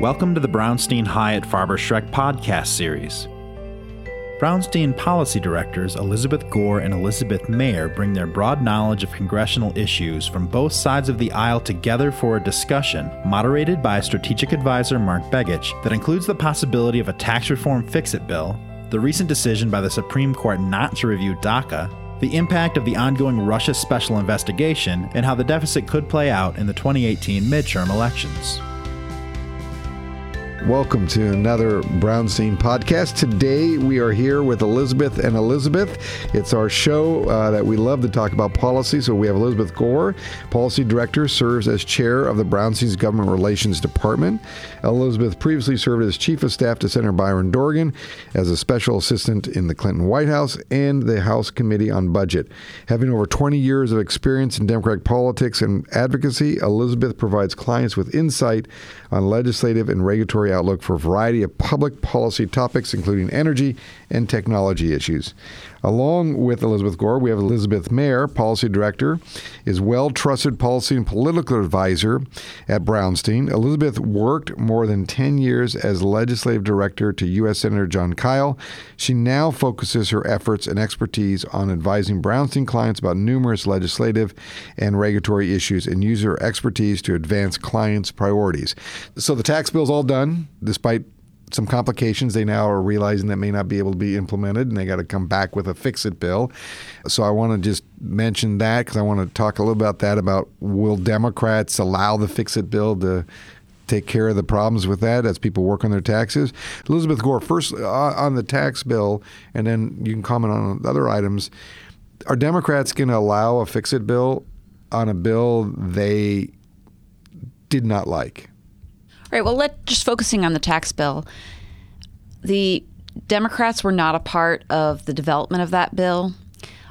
Welcome to the Brownstein Hyatt Farber Schreck podcast series. Brownstein policy directors Elizabeth Gore and Elizabeth Maier bring their broad knowledge of congressional issues from both sides of the aisle together for a discussion, moderated by strategic advisor Mark Begich, that includes the possibility of a tax reform fix it bill, the recent decision by the Supreme Court not to review DACA, the impact of the ongoing Russia special investigation, and how the deficit could play out in the 2018 midterm elections. Welcome to another Brownstein podcast. Today we are here with Elizabeth and Elizabeth. It's our show uh, that we love to talk about policy. So we have Elizabeth Gore, policy director, serves as chair of the Brownstein's Government Relations Department. Elizabeth previously served as chief of staff to Senator Byron Dorgan, as a special assistant in the Clinton White House and the House Committee on Budget. Having over 20 years of experience in Democratic politics and advocacy, Elizabeth provides clients with insight on legislative and regulatory outlook for a variety of public policy topics, including energy and technology issues. Along with Elizabeth Gore, we have Elizabeth Maier, Policy Director, is well trusted policy and political advisor at Brownstein. Elizabeth worked more than 10 years as legislative director to U.S. Senator Jon Kyl. She now focuses her efforts and expertise on advising Brownstein clients about numerous legislative and regulatory issues and use her expertise to advance clients' priorities. So the tax bill's all done, despite some complications. They now are realizing that may not be able to be implemented, and they got to come back with a fix-it bill. So I want to just mention that because I want to talk a little about that. About will Democrats allow the fix-it bill to take care of the problems with that as people work on their taxes? Elizabeth Gore, first uh, on the tax bill, and then you can comment on other items. Are Democrats going to allow a fix-it bill on a bill they did not like? Right. Well, let just focusing on the tax bill. The Democrats were not a part of the development of that bill.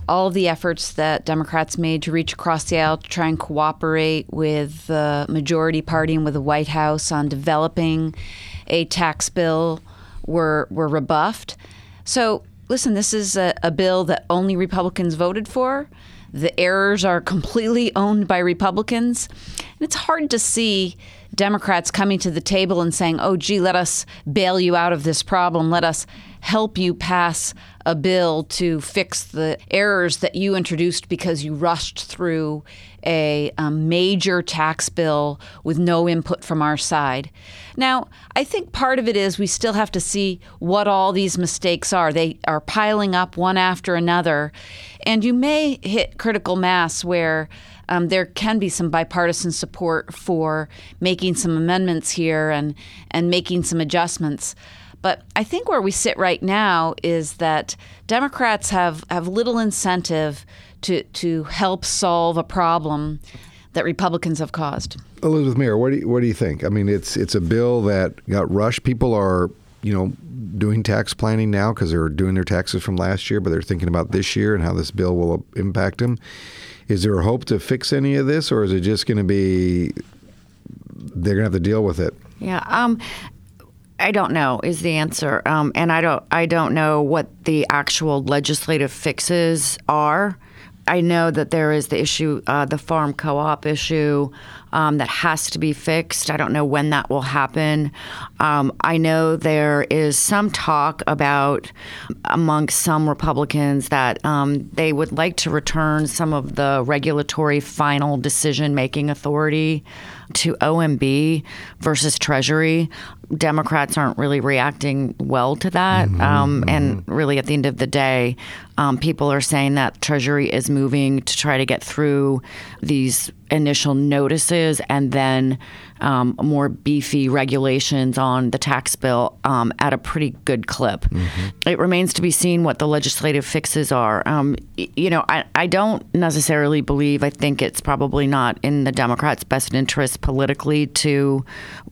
All of the efforts that Democrats made to reach across the aisle to try and cooperate with the majority party and with the White House on developing a tax bill were were rebuffed. So, listen, this is a, a bill that only Republicans voted for. The errors are completely owned by Republicans. And it's hard to see Democrats coming to the table and saying, oh, gee, let us bail you out of this problem. Let us help you pass a bill to fix the errors that you introduced because you rushed through a, a, major tax bill with no input from our side. Now, I think part of it is we still have to see what all these mistakes are. They are piling up one after another. And you may hit critical mass where um, there can be some bipartisan support for making some amendments here and and making some adjustments. But I think where we sit right now is that Democrats have, have little incentive to to help solve a problem that Republicans have caused. Elizabeth Maier, what do you, what do you think? I mean, it's it's a bill that got rushed. People are you know doing tax planning now because they're doing their taxes from last year, but they're thinking about this year and how this bill will impact them. Is there a hope to fix any of this, or is it just going to be they're going to have to deal with it? Yeah. Um, I don't know is the answer, um, and I don't I don't know what the actual legislative fixes are. I know that there is the issue, uh, the farm co-op issue, um, that has to be fixed. I don't know when that will happen. Um, I know there is some talk about among some Republicans that um, they would like to return some of the regulatory final decision-making authority to OMB versus Treasury. Democrats aren't really reacting well to that. Mm-hmm, um, mm-hmm. And really, at the end of the day, um, people are saying that Treasury is moving to try to get through these initial notices and then um, more beefy regulations on the tax bill um, at a pretty good clip. Mm-hmm. It remains to be seen what the legislative fixes are. Um, you know, I, I don't necessarily believe, I think it's probably not in the Democrats' best interest politically to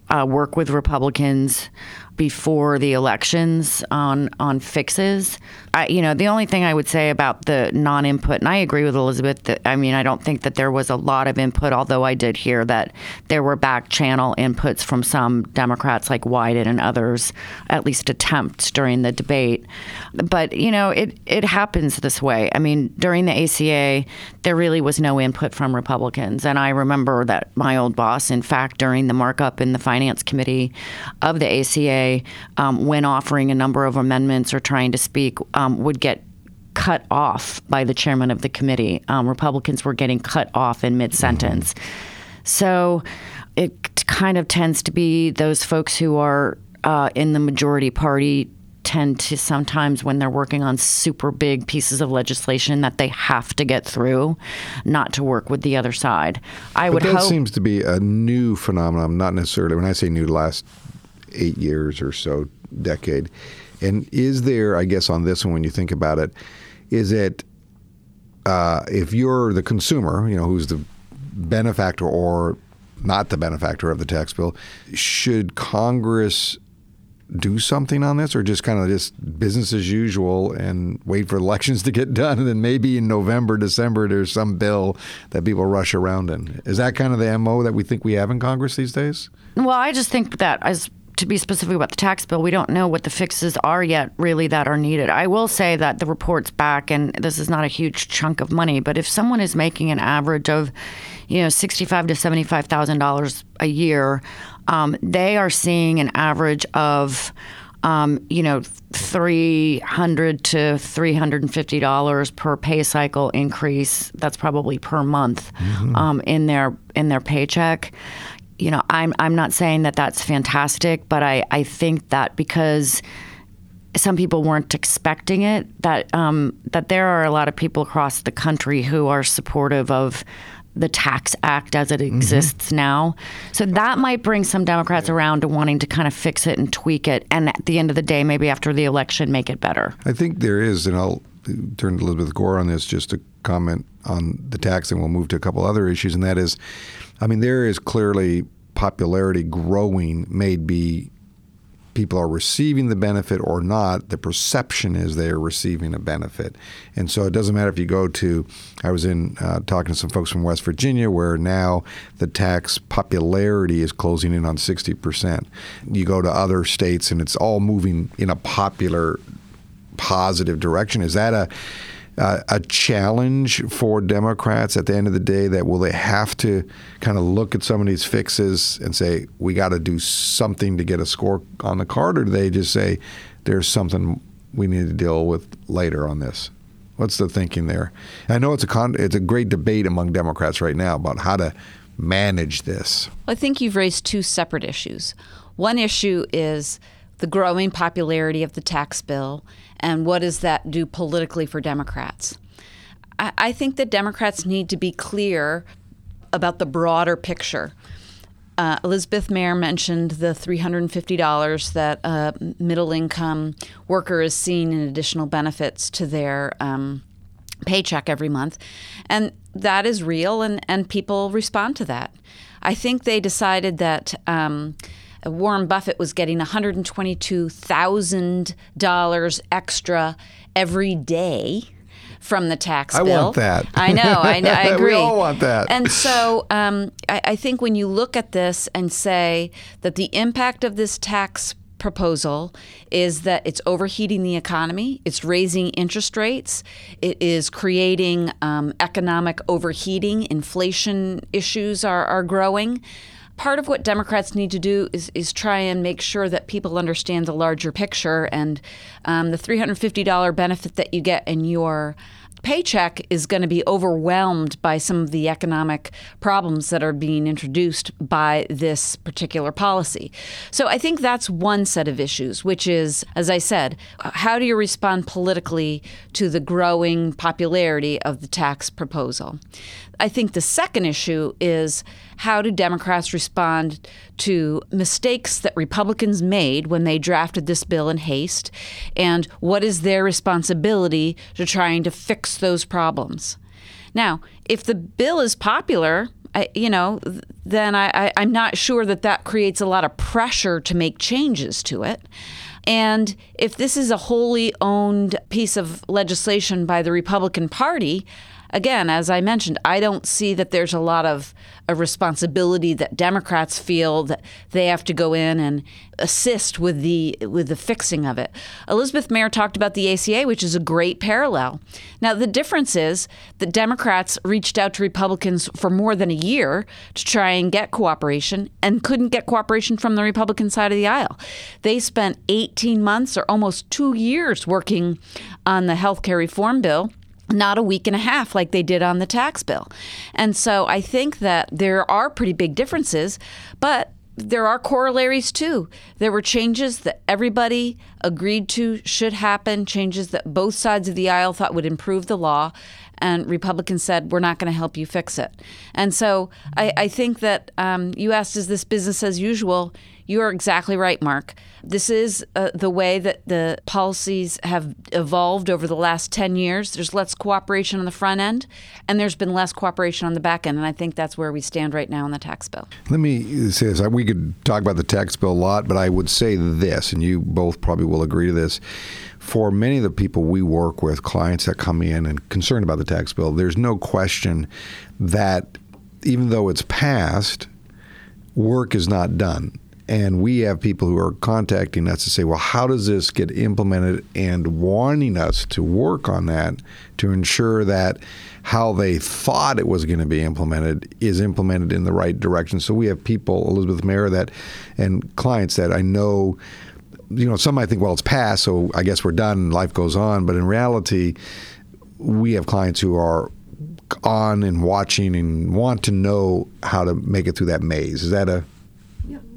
uh, work with Republicans before the elections on on fixes. I, you know, the only thing I would say about the non-input, and I agree with Elizabeth. That I mean, I don't think that there was a lot of input, although I did hear that there were back channel inputs from some Democrats like Wyden and others, at least attempts during the debate. But you know, it it happens this way. I mean, during the ACA, there really was no input from Republicans, and I remember that my old boss, in fact, during the markup in the Finance Committee of the ACA, um, when offering a number of amendments or trying to speak. Um, um, would get cut off by the chairman of the committee. Um, Republicans were getting cut off in mid sentence. So it kind of tends to be those folks who are uh, in the majority party tend to sometimes when they're working on super big pieces of legislation that they have to get through not to work with the other side i but would that hope seems to be a new phenomenon not necessarily when i say new last eight years or so decade and is there, I guess, on this one, when you think about it, is it uh, if you're the consumer, you know, who's the benefactor or not the benefactor of the tax bill, should Congress do something on this or just kind of just business as usual and wait for elections to get done and then maybe in November, December there's some bill that people rush around in. Is that kind of the MO that we think we have in Congress these days? Well, I just think that as to be specific about the tax bill, we don't know what the fixes are yet, really, that are needed. I will say that the report's back, and this is not a huge chunk of money, but if someone is making an average of, you know, sixty-five to seventy-five thousand dollars a year, um, they are seeing an average of. Um, you know, three hundred to three hundred and fifty dollars per pay cycle increase. That's probably per month mm-hmm. um, in their in their paycheck you know, I'm I'm not saying that that's fantastic, but I I think that because some people weren't expecting it, that um, that there are a lot of people across the country who are supportive of the tax act as it mm-hmm. exists mm-hmm. now. So that might bring some Democrats around to wanting to kind of fix it and tweak it, and at the end of the day, maybe after the election, make it better. I think there is, and I'll turn to Elizabeth Gore on this just to comment on the tax, and we'll move to a couple other issues, and that is I mean, there is clearly popularity growing, maybe people are receiving the benefit or not. The perception is they are receiving a benefit. And so it doesn't matter if you go to, I was in uh, talking to some folks from West Virginia where now the tax popularity is closing in on 60%. You go to other states and it's all moving in a popular, positive direction. Is that a, uh, a challenge for Democrats at the end of the day that will they have to kind of look at some of these fixes and say we got to do something to get a score on the card, or do they just say there's something we need to deal with later on this? What's the thinking there? I know it's a con- it's a great debate among Democrats right now about how to manage this. I think you've raised two separate issues. One issue is the growing popularity of the tax bill and what does that do politically for Democrats. I, I think that Democrats need to be clear about the broader picture. Uh, Elizabeth Maier mentioned the $350 that a middle income worker is seeing in additional benefits to their um, paycheck every month. And that is real, and, and people respond to that. I think they decided that. Um, Warren Buffett was getting $122,000 extra every day from the tax I bill. I want that. I know. I, I agree. we all want that. And so um, I, I think when you look at this and say that the impact of this tax proposal is that it's overheating the economy, it's raising interest rates, it is creating um, economic overheating, inflation issues are, are growing part of what Democrats need to do is, is try and make sure that people understand the larger picture. And um, the $350 benefit that you get in your paycheck is going to be overwhelmed by some of the economic problems that are being introduced by this particular policy. So I think that's one set of issues, which is, as I said, how do you respond politically to the growing popularity of the tax proposal? I think the second issue is how do Democrats respond to mistakes that Republicans made when they drafted this bill in haste, and what is their responsibility to trying to fix those problems? Now, if the bill is popular, I, you know, then I, I'm not sure that that creates a lot of pressure to make changes to it. And if this is a wholly owned piece of legislation by the Republican Party, again, as I mentioned, I don't see that there's a lot of a responsibility that Democrats feel that they have to go in and assist with the with the fixing of it. Elizabeth Maier talked about the ACA, which is a great parallel. Now, the difference is that Democrats reached out to Republicans for more than a year to try and get cooperation and couldn't get cooperation from the Republican side of the aisle. They spent 18 months or almost 2 years working on the health care reform bill not a week and a half like they did on the tax bill. And so I think that there are pretty big differences, but there are corollaries too. There were changes that everybody agreed to should happen, changes that both sides of the aisle thought would improve the law, and Republicans said, we're not going to help you fix it. And so I, I think that um, you asked, is this business as usual? You are exactly right, Mark. This is uh, the way that the policies have evolved over the last 10 years. There's less cooperation on the front end, and there's been less cooperation on the back end. And I think that's where we stand right now in the tax bill. Let me say this. We could talk about the tax bill a lot, but I would say this, and you both probably will agree to this. For many of the people we work with, clients that come in and concerned about the tax bill, there's no question that even though it's passed, work is not done and we have people who are contacting us to say, well, how does this get implemented and wanting us to work on that to ensure that how they thought it was going to be implemented is implemented in the right direction. So we have people, Elizabeth Maier, that and clients that I know. You know, some might think, well, it's passed, so I guess we're done life goes on. But in reality, we have clients who are on and watching and want to know how to make it through that maze. Is that a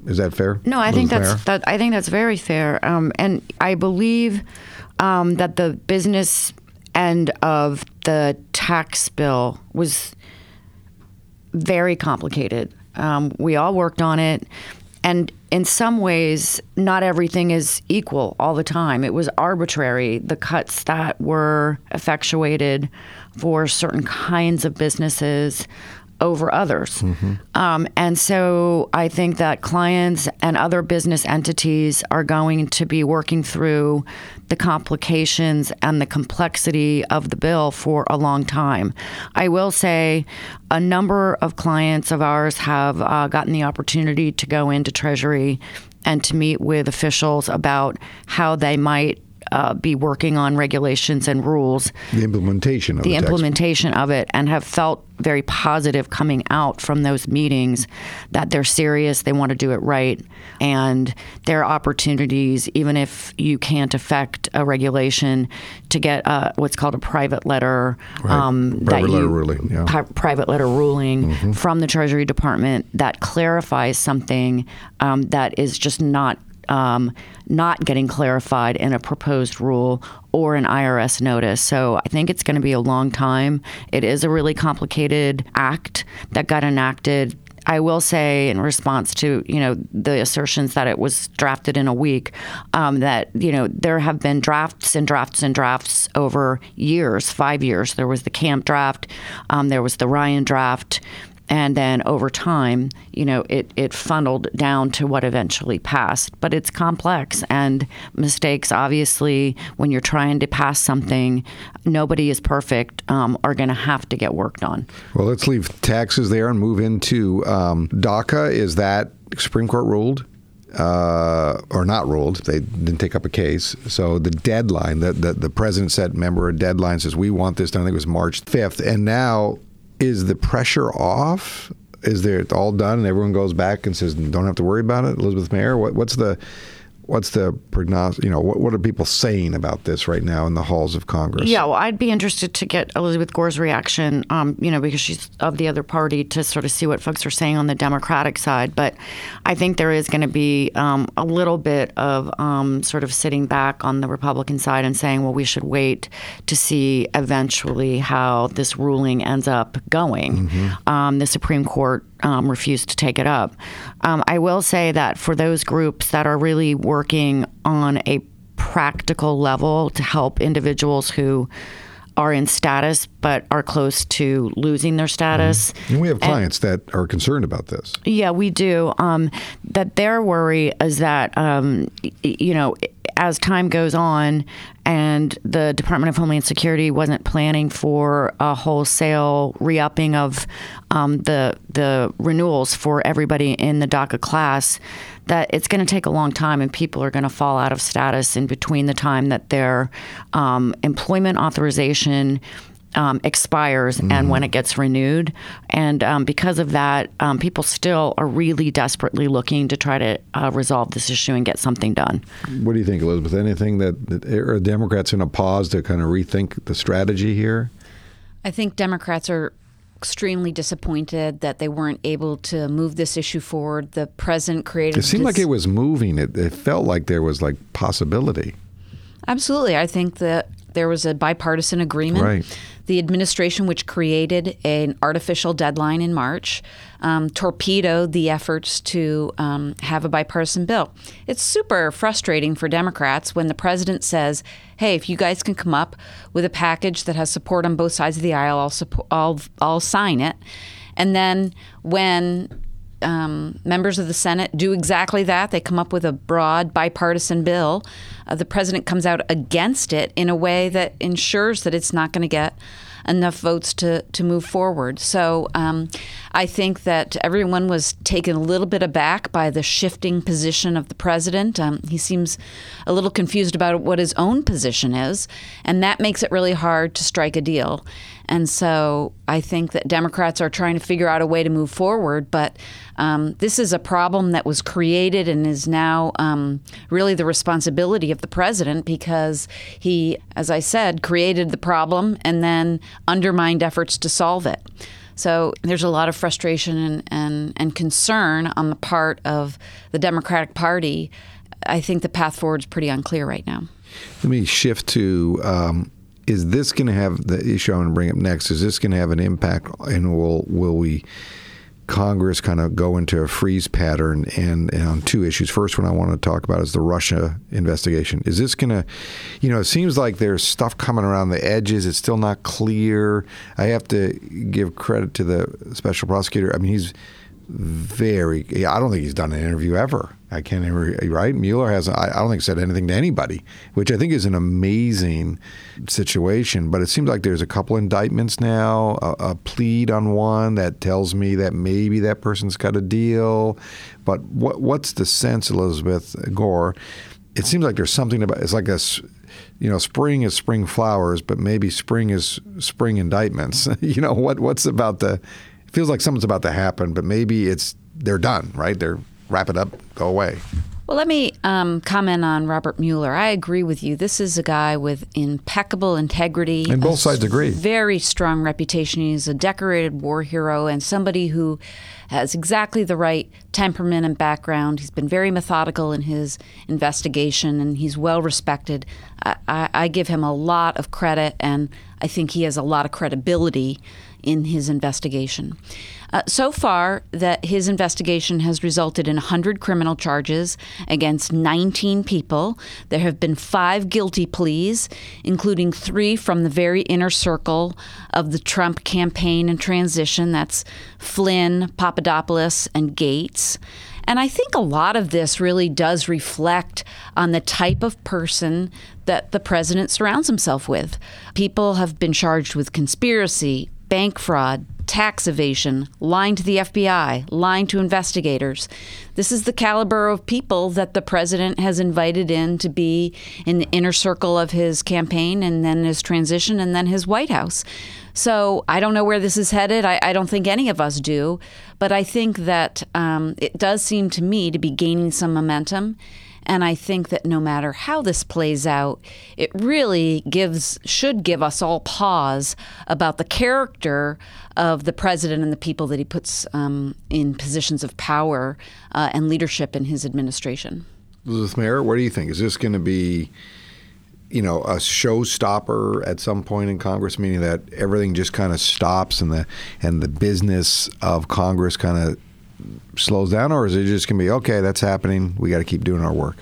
is that fair? No, I think that's that. I think that's very fair, um, and I believe um, that the business end of the tax bill was very complicated. Um, we all worked on it, and in some ways, not everything is equal all the time. It was arbitrary. The cuts that were effectuated for certain kinds of businesses over others. Mm-hmm. Um, and so I think that clients and other business entities are going to be working through the complications and the complexity of the bill for a long time. I will say a number of clients of ours have uh, gotten the opportunity to go into Treasury and to meet with officials about how they might uh, be working on regulations and rules. The implementation of the, the implementation of it, and have felt very positive coming out from those meetings that they're serious, they want to do it right, and there are opportunities, even if you can't affect a regulation, to get uh, what's called a private letter. Right. Um, private letter you, ruling. Yeah. Pri- private letter ruling mm-hmm. from the Treasury Department that clarifies something um, that is just not um, not getting clarified in a proposed rule or an IRS notice. So I think it's going to be a long time. It is a really complicated act that got enacted I will say, in response to you know the assertions that it was drafted in a week, um, that you know there have been drafts and drafts and drafts over years, five years. There was the Camp draft, um, there was the Ryan draft and then over time, you know, it, it funneled down to what eventually passed. But it's complex and mistakes, obviously, when you're trying to pass something, nobody is perfect, um, are going to have to get worked on. Well, let's leave taxes there and move into um, DACA. Is that Supreme Court ruled? Uh, or not ruled. They didn't take up a case. So the deadline, the, the, the president set member a deadline says we want this done. I think it was March 5th, and now is the pressure off? Is there all done and everyone goes back and says don't have to worry about it? Elizabeth Maier, what, what's the what's the prognosis? You know, what, what are people saying about this right now in the halls of Congress? Yeah, well, I'd be interested to get Elizabeth Gore's reaction. Um, you know, because she's of the other party to sort of see what folks are saying on the Democratic side. But I think there is going to be um, a little bit of um, sort of sitting back on the Republican side and saying, well, we should wait to see eventually how this ruling ends up going. Mm-hmm. Um, the Supreme Court um, refused to take it up. Um, I will say that for those groups that are really working on a practical level to help individuals who are in status but are close to losing their status. Mm-hmm. And we have clients and, that are concerned about this. Yeah, we do. Um, that their worry is that, um, you know, as time goes on and the Department of Homeland Security wasn't planning for a wholesale re-upping of um, the the renewals for everybody in the DACA class, that it's going to take a long time and people are going to fall out of status in between the time that their um, employment authorization um, expires mm-hmm. and when it gets renewed. And um, because of that, um, people still are really desperately looking to try to uh, resolve this issue and get something done. What do you think, Elizabeth? Anything that, that are Democrats going to pause to kind of rethink the strategy here? I think Democrats are extremely disappointed that they weren't able to move this issue forward. The president created. It seemed this, like it was moving. It, it felt like there was like possibility. Absolutely, I think that there was a bipartisan agreement. Right. The administration, which created an artificial deadline in March, um, torpedoed the efforts to um, have a bipartisan bill. It's super frustrating for Democrats when the president says, "Hey, if you guys can come up with a package that has support on both sides of the aisle, I'll support, I'll, I'll sign it." And then when um, members of the Senate do exactly that. They come up with a broad bipartisan bill. Uh, the president comes out against it in a way that ensures that it's not going to get enough votes to, to move forward. So um, I think that everyone was taken a little bit aback by the shifting position of the president. Um, he seems a little confused about what his own position is, and that makes it really hard to strike a deal. And so I think that Democrats are trying to figure out a way to move forward. But um, this is a problem that was created and is now um, really the responsibility of the president because he, as I said, created the problem and then undermined efforts to solve it. So there's a lot of frustration and, and, and concern on the part of the Democratic Party. I think the path forward is pretty unclear right now. Let me shift to um, is this going to have the issue I'm going to bring up next? Is this going to have an impact, and will will we? Congress kind of go into a freeze pattern and, and, on two issues. First one I want to talk about is the Russia investigation. Is this going to, you know, it seems like there's stuff coming around the edges. It's still not clear. I have to give credit to the special prosecutor. I mean, he's very. I don't think he's done an interview ever. I can't ever. Right? Mueller hasn't. I don't think said anything to anybody, which I think is an amazing situation. But it seems like there's a couple indictments now. A, a plead on one that tells me that maybe that person's got a deal. But what what's the sense, Elizabeth Gore? It seems like there's something about. It's like a you know, spring is spring flowers, but maybe spring is spring indictments. you know, what what's about the feels like something's about to happen, but maybe it's they're done, right? They're wrap it up, go away. Well, let me um, comment on Robert Mueller. I agree with you. This is a guy with impeccable integrity. And both sides agree. Very strong reputation. He's a decorated war hero and somebody who has exactly the right temperament and background. He's been very methodical in his investigation and he's well respected. I, I, I give him a lot of credit and I think he has a lot of credibility in his investigation. Uh, so far, that his investigation has resulted in 100 criminal charges against 19 people. There have been five guilty pleas, including three from the very inner circle of the Trump campaign and transition. That's Flynn, Papadopoulos, and Gates. And I think a lot of this really does reflect on the type of person that the president surrounds himself with. People have been charged with conspiracy, bank fraud, tax evasion, lying to the FBI, lying to investigators. This is the caliber of people that the president has invited in to be in the inner circle of his campaign and then his transition and then his White House. So I don't know where this is headed. I, I don't think any of us do. But I think that um, it does seem to me to be gaining some momentum. And I think that no matter how this plays out, it really gives should give us all pause about the character of the president and the people that he puts um, in positions of power uh, and leadership in his administration. Elizabeth Maier, what do you think? Is this going to be, you know, a showstopper at some point in Congress, meaning that everything just kind of stops and the and the business of Congress kind of slows down, or is it just going to be okay? That's happening. We got to keep doing our work.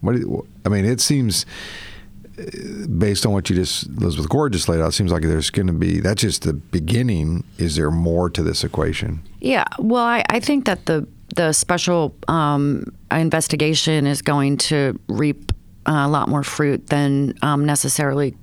What? I mean, it seems based on what you just Elizabeth Gore just laid out, it seems like there's going to be that's just the beginning. Is there more to this equation? Yeah, well, I, I think that the the special um, investigation is going to reap a lot more fruit than um, necessarily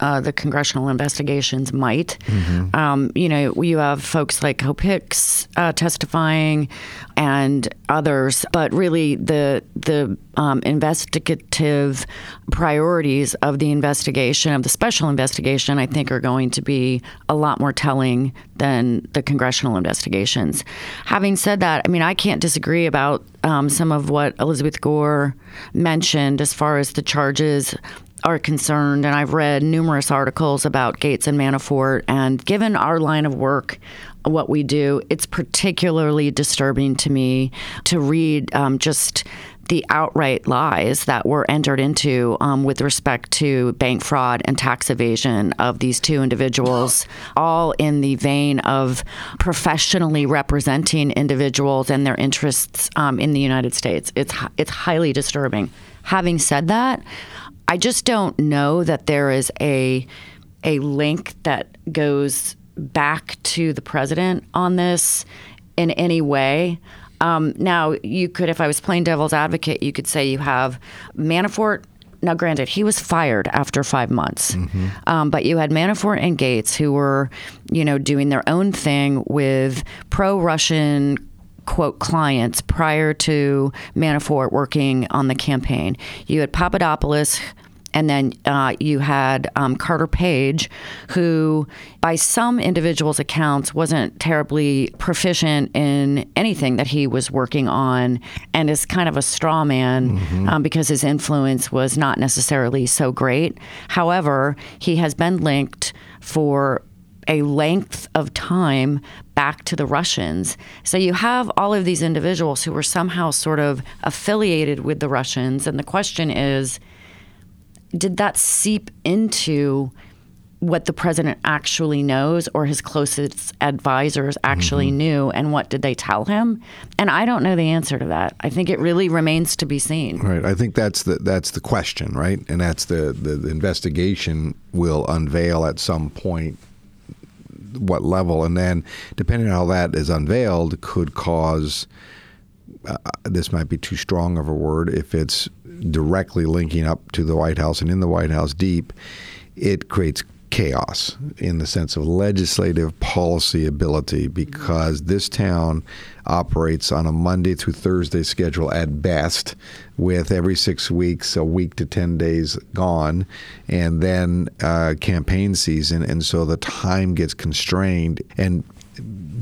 uh, the congressional investigations might. Mm-hmm. Um, you know, you have folks like Hope Hicks uh, testifying and others, but really the the um, investigative priorities of the investigation of the special investigation, I think, are going to be a lot more telling than the congressional investigations. Having said that, I mean, I can't disagree about um, some of what Elizabeth Gore mentioned as far as the charges are concerned, and I've read numerous articles about Gates and Manafort, and given our line of work, what we do, it's particularly disturbing to me to read um, just the outright lies that were entered into um, with respect to bank fraud and tax evasion of these two individuals, all in the vein of professionally representing individuals and their interests um, in the United States. It's it's highly disturbing. Having said that, I just don't know that there is a a link that goes back to the president on this in any way. Um, now, you could, if I was playing devil's advocate, you could say you have Manafort. Now, granted, he was fired after five months, mm-hmm. um, but you had Manafort and Gates who were, you know, doing their own thing with pro-Russian quote clients prior to Manafort working on the campaign. You had Papadopoulos. And then uh, you had um, Carter Page, who, by some individuals' accounts, wasn't terribly proficient in anything that he was working on, and is kind of a straw man mm-hmm. um, because his influence was not necessarily so great. However, he has been linked for a length of time back to the Russians. So you have all of these individuals who were somehow sort of affiliated with the Russians. And the question is did that seep into what the president actually knows or his closest advisors actually mm-hmm. knew and what did they tell him and i don't know the answer to that i think it really remains to be seen right i think that's the that's the question right and that's the the, the investigation will unveil at some point what level, and then depending on how that is unveiled, could cause. Uh, this might be too strong of a word if it's directly linking up to the White House and in the White House deep, it creates chaos in the sense of legislative policy ability because this town operates on a Monday through Thursday schedule at best, with every six weeks, a week to 10 days gone, and then uh, campaign season. And so the time gets constrained. And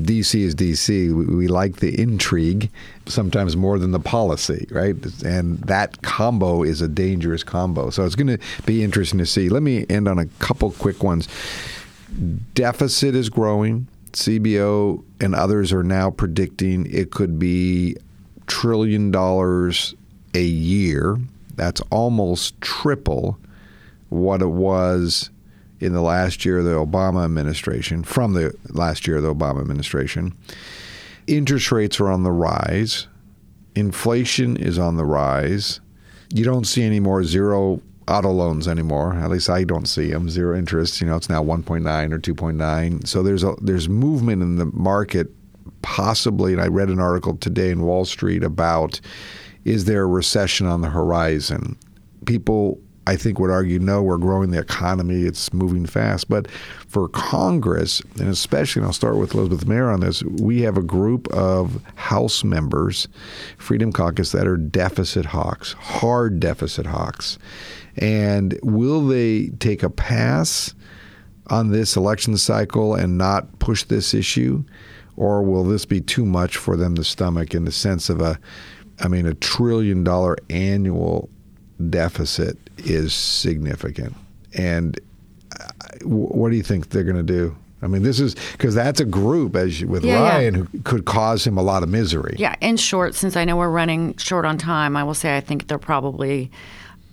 DC is DC. We, we, like the intrigue sometimes more than the policy, right? And that combo is a dangerous combo. So it's going to be interesting to see. Let me end on a couple quick ones. Deficit is growing. CBO and others are now predicting it could be trillion dollars a year. That's almost triple what it was in the last year of the Obama administration, from the last year of the Obama administration. Interest rates are on the rise. Inflation is on the rise. You don't see any more zero auto loans anymore. At least I don't see them. Zero interest. You know, it's now 1.9 or 2.9. So there's a there's movement in the market, possibly. And I read an article today in Wall Street about is there a recession on the horizon? People I think would argue no, we're growing the economy, it's moving fast. But for Congress, and especially, and I'll start with Elizabeth Maier on this, we have a group of House members, Freedom Caucus, that are deficit hawks, hard deficit hawks. And will they take a pass on this election cycle and not push this issue? Or will this be too much for them to stomach in the sense of a, I mean, a trillion dollar annual deficit is significant. And uh, what do you think they're going to do? I mean, this is because that's a group, as with yeah, Ryan, yeah. who could cause him a lot of misery. Yeah. In short, since I know we're running short on time, I will say I think they're probably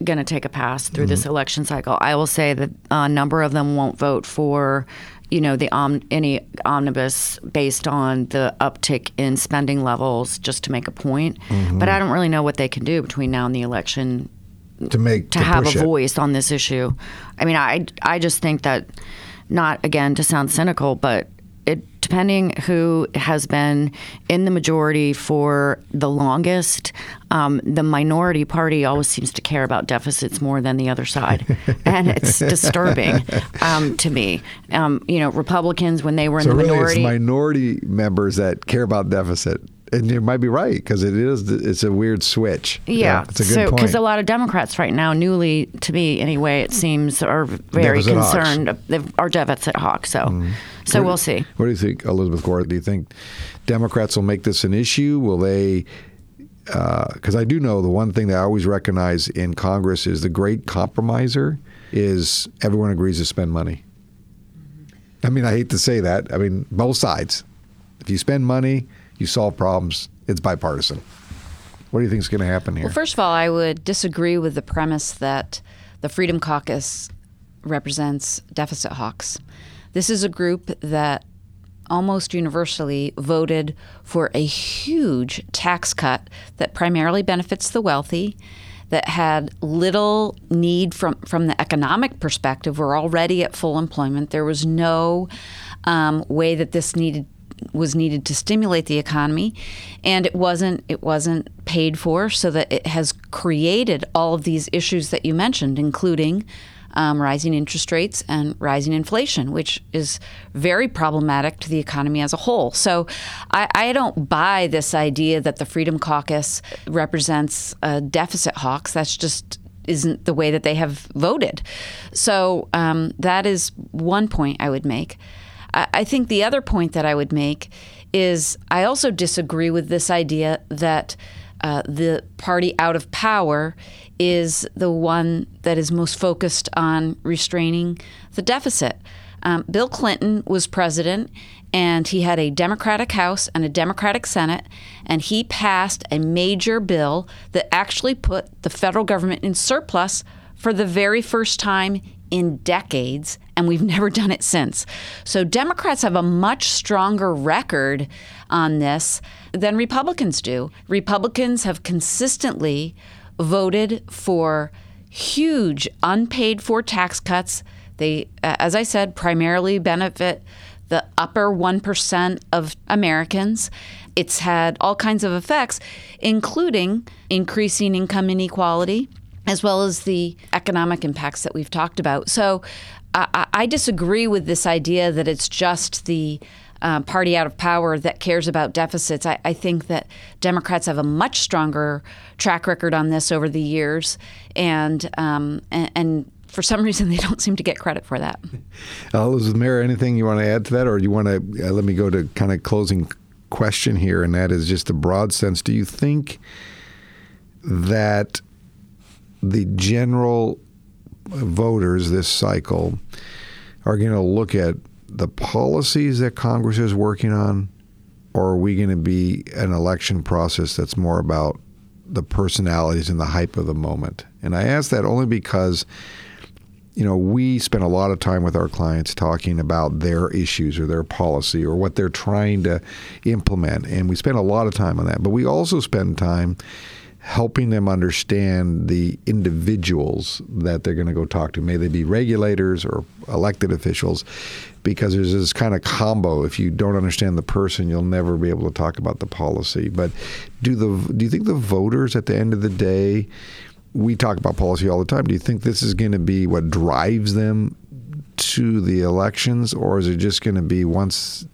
going to take a pass through mm-hmm. this election cycle. I will say that a number of them won't vote for you know the om- any omnibus based on the uptick in spending levels just to make a point. Mm-hmm. But I don't really know what they can do between now and the election to make to, have a it. voice on this issue. I mean, I I just think that not again to sound cynical, but it depending who has been in the majority for the longest, um, the minority party always seems to care about deficits more than the other side, and it's disturbing um, to me. Um, you know, Republicans when they were in So the really, minority. it's minority members that care about deficit, and you might be right because it is. It's a weird switch. Yeah, it's a good so point. because a lot of Democrats right now, newly to me anyway, it seems are very Deficit hawks. Concerned. They are deficit hawks. So, mm-hmm. so we'll see. What do you think, Elizabeth Gore? Do you think Democrats will make this an issue? Will they? Uh, because I do know the one thing that I always recognize in Congress is the great compromiser is everyone agrees to spend money. I mean, I hate to say that. I mean, both sides. If you spend money, you solve problems. It's bipartisan. What do you think is going to happen here? Well, first of all, I would disagree with the premise that the Freedom Caucus represents deficit hawks. This is a group that almost universally voted for a huge tax cut that primarily benefits the wealthy, that had little need from, from the economic perspective. We're already at full employment. There was no um, way that this needed was needed to stimulate the economy, and it wasn't it wasn't paid for, so that it has created all of these issues that you mentioned, including um, rising interest rates and rising inflation, which is very problematic to the economy as a whole. So I, I don't buy this idea that the Freedom Caucus represents deficit hawks. That's just isn't the way that they have voted. So um, that is one point I would make. I, think the other point that I would make is I also disagree with this idea that uh, the party out of power is the one that is most focused on restraining the deficit. Um, Bill Clinton was president, and he had a Democratic House and a Democratic Senate, and he passed a major bill that actually put the federal government in surplus for the very first time in decades, and we've never done it since. So Democrats have a much stronger record on this than Republicans do. Republicans have consistently voted for huge unpaid for tax cuts. They, as I said, primarily benefit the upper 1% of Americans. It's had all kinds of effects, including increasing income inequality, as well as the economic impacts that we've talked about. So I, I disagree with this idea that it's just the uh, party out of power that cares about deficits. I, I, think that Democrats have a much stronger track record on this over the years, and um, and, and, for some reason they don't seem to get credit for that. Uh, Elizabeth Maier, anything you want to add to that, or do you want to uh, let me go to kind of closing question here, and that is just a broad sense. Do you think that the general voters this cycle are going to look at the policies that Congress is working on, or are we going to be an election process that's more about the personalities and the hype of the moment? And I ask that only because, you know, we spend a lot of time with our clients talking about their issues or their policy or what they're trying to implement. And we spend a lot of time on that. But we also spend time helping them understand the individuals that they're going to go talk to. May they be regulators or elected officials, because there's this kind of combo. If you don't understand the person, you'll never be able to talk about the policy. But do the do you think the voters at the end of the day? We talk about policy all the time. Do you think this is going to be what drives them to the elections, or is it just going to be once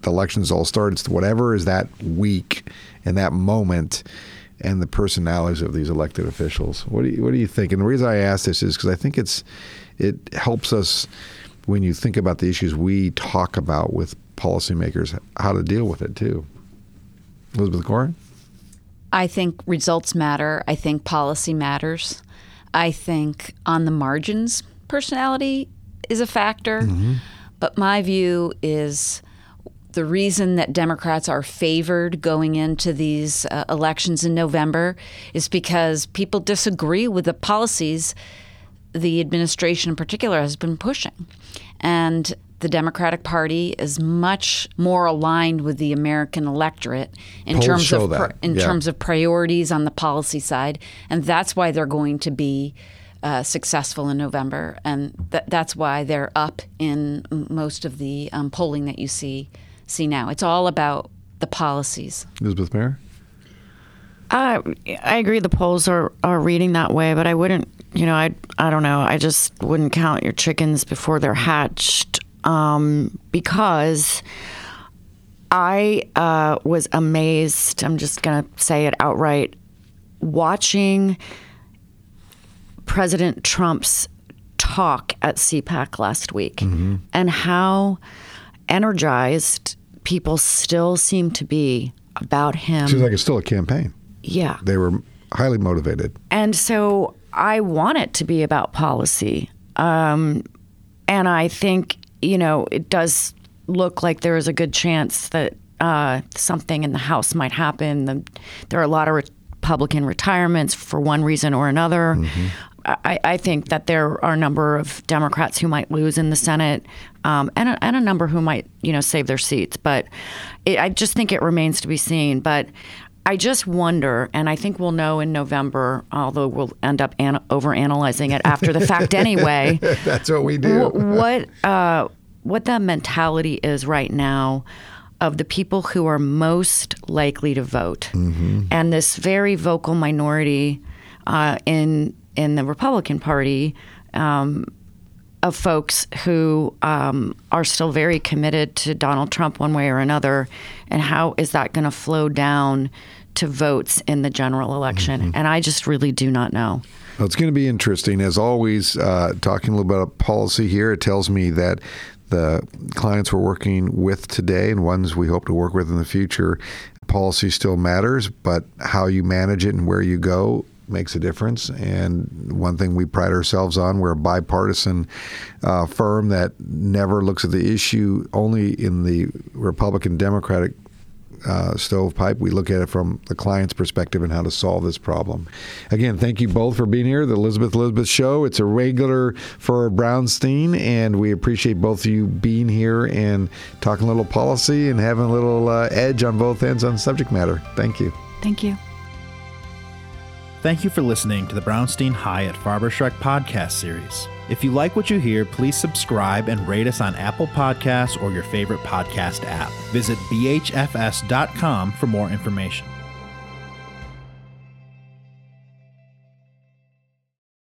the elections all start, it's whatever is that week and that moment? And the personalities of these elected officials. What do you what do you think? And the reason I ask this is because I think it's it helps us when you think about the issues we talk about with policymakers how to deal with it too. Elizabeth Gore? I think results matter. I think policy matters. I think on the margins, personality is a factor. Mm-hmm. But my view is the reason that Democrats are favored going into these uh, elections in November is because people disagree with the policies the administration in particular has been pushing. And the Democratic Party is much more aligned with the American electorate in Polls terms of that, in yeah. terms of priorities on the policy side, and that's why they're going to be uh, successful in November, and th- that's why they're up in most of the um, polling that you see see now. It's all about the policies. Elizabeth Maier? Uh, I agree. The polls are, are reading that way, but I wouldn't. You know, I I don't know. I just wouldn't count your chickens before they're hatched, um, because I uh, was amazed. I'm just gonna say it outright. Watching President Trump's talk at CPAC last week, and how energized people still seem to be about him. Seems like it's still a campaign. Yeah. They were highly motivated. And so I want it to be about policy. Um, and I think, you know, it does look like there is a good chance that uh, something in the House might happen. The, there are a lot of Republican retirements for one reason or another. I, I think that there are a number of Democrats who might lose in the Senate, um, and, a, and a number who might, you know, save their seats. But it, I just think it remains to be seen. But I just wonder, and I think we'll know in November, although we'll end up an- overanalyzing it after the fact anyway. That's what we do. wh- what uh, what the mentality is right now of the people who are most likely to vote, and this very vocal minority uh, in in the Republican Party. Um, of folks who um, are still very committed to Donald Trump one way or another, and how is that going to flow down to votes in the general election? And I just really do not know. Well, it's going to be interesting. As always, uh, talking a little bit about policy here, it tells me that the clients we're working with today and ones we hope to work with in the future, policy still matters, but how you manage it and where you go makes a difference. And one thing we pride ourselves on, we're a bipartisan uh, firm that never looks at the issue only in the Republican Democratic uh, stovepipe. We look at it from the client's perspective and how to solve this problem. Again, thank you both for being here. The Elizabeth Elizabeth Show. It's a regular for Brownstein, and we appreciate both of you being here and talking a little policy and having a little uh, edge on both ends on subject matter. Thank you. Thank you. Thank you for listening to the Brownstein Hyatt Farber Schreck podcast series. If you like what you hear, please subscribe and rate us on Apple Podcasts or your favorite podcast app. Visit bhfs.com for more information.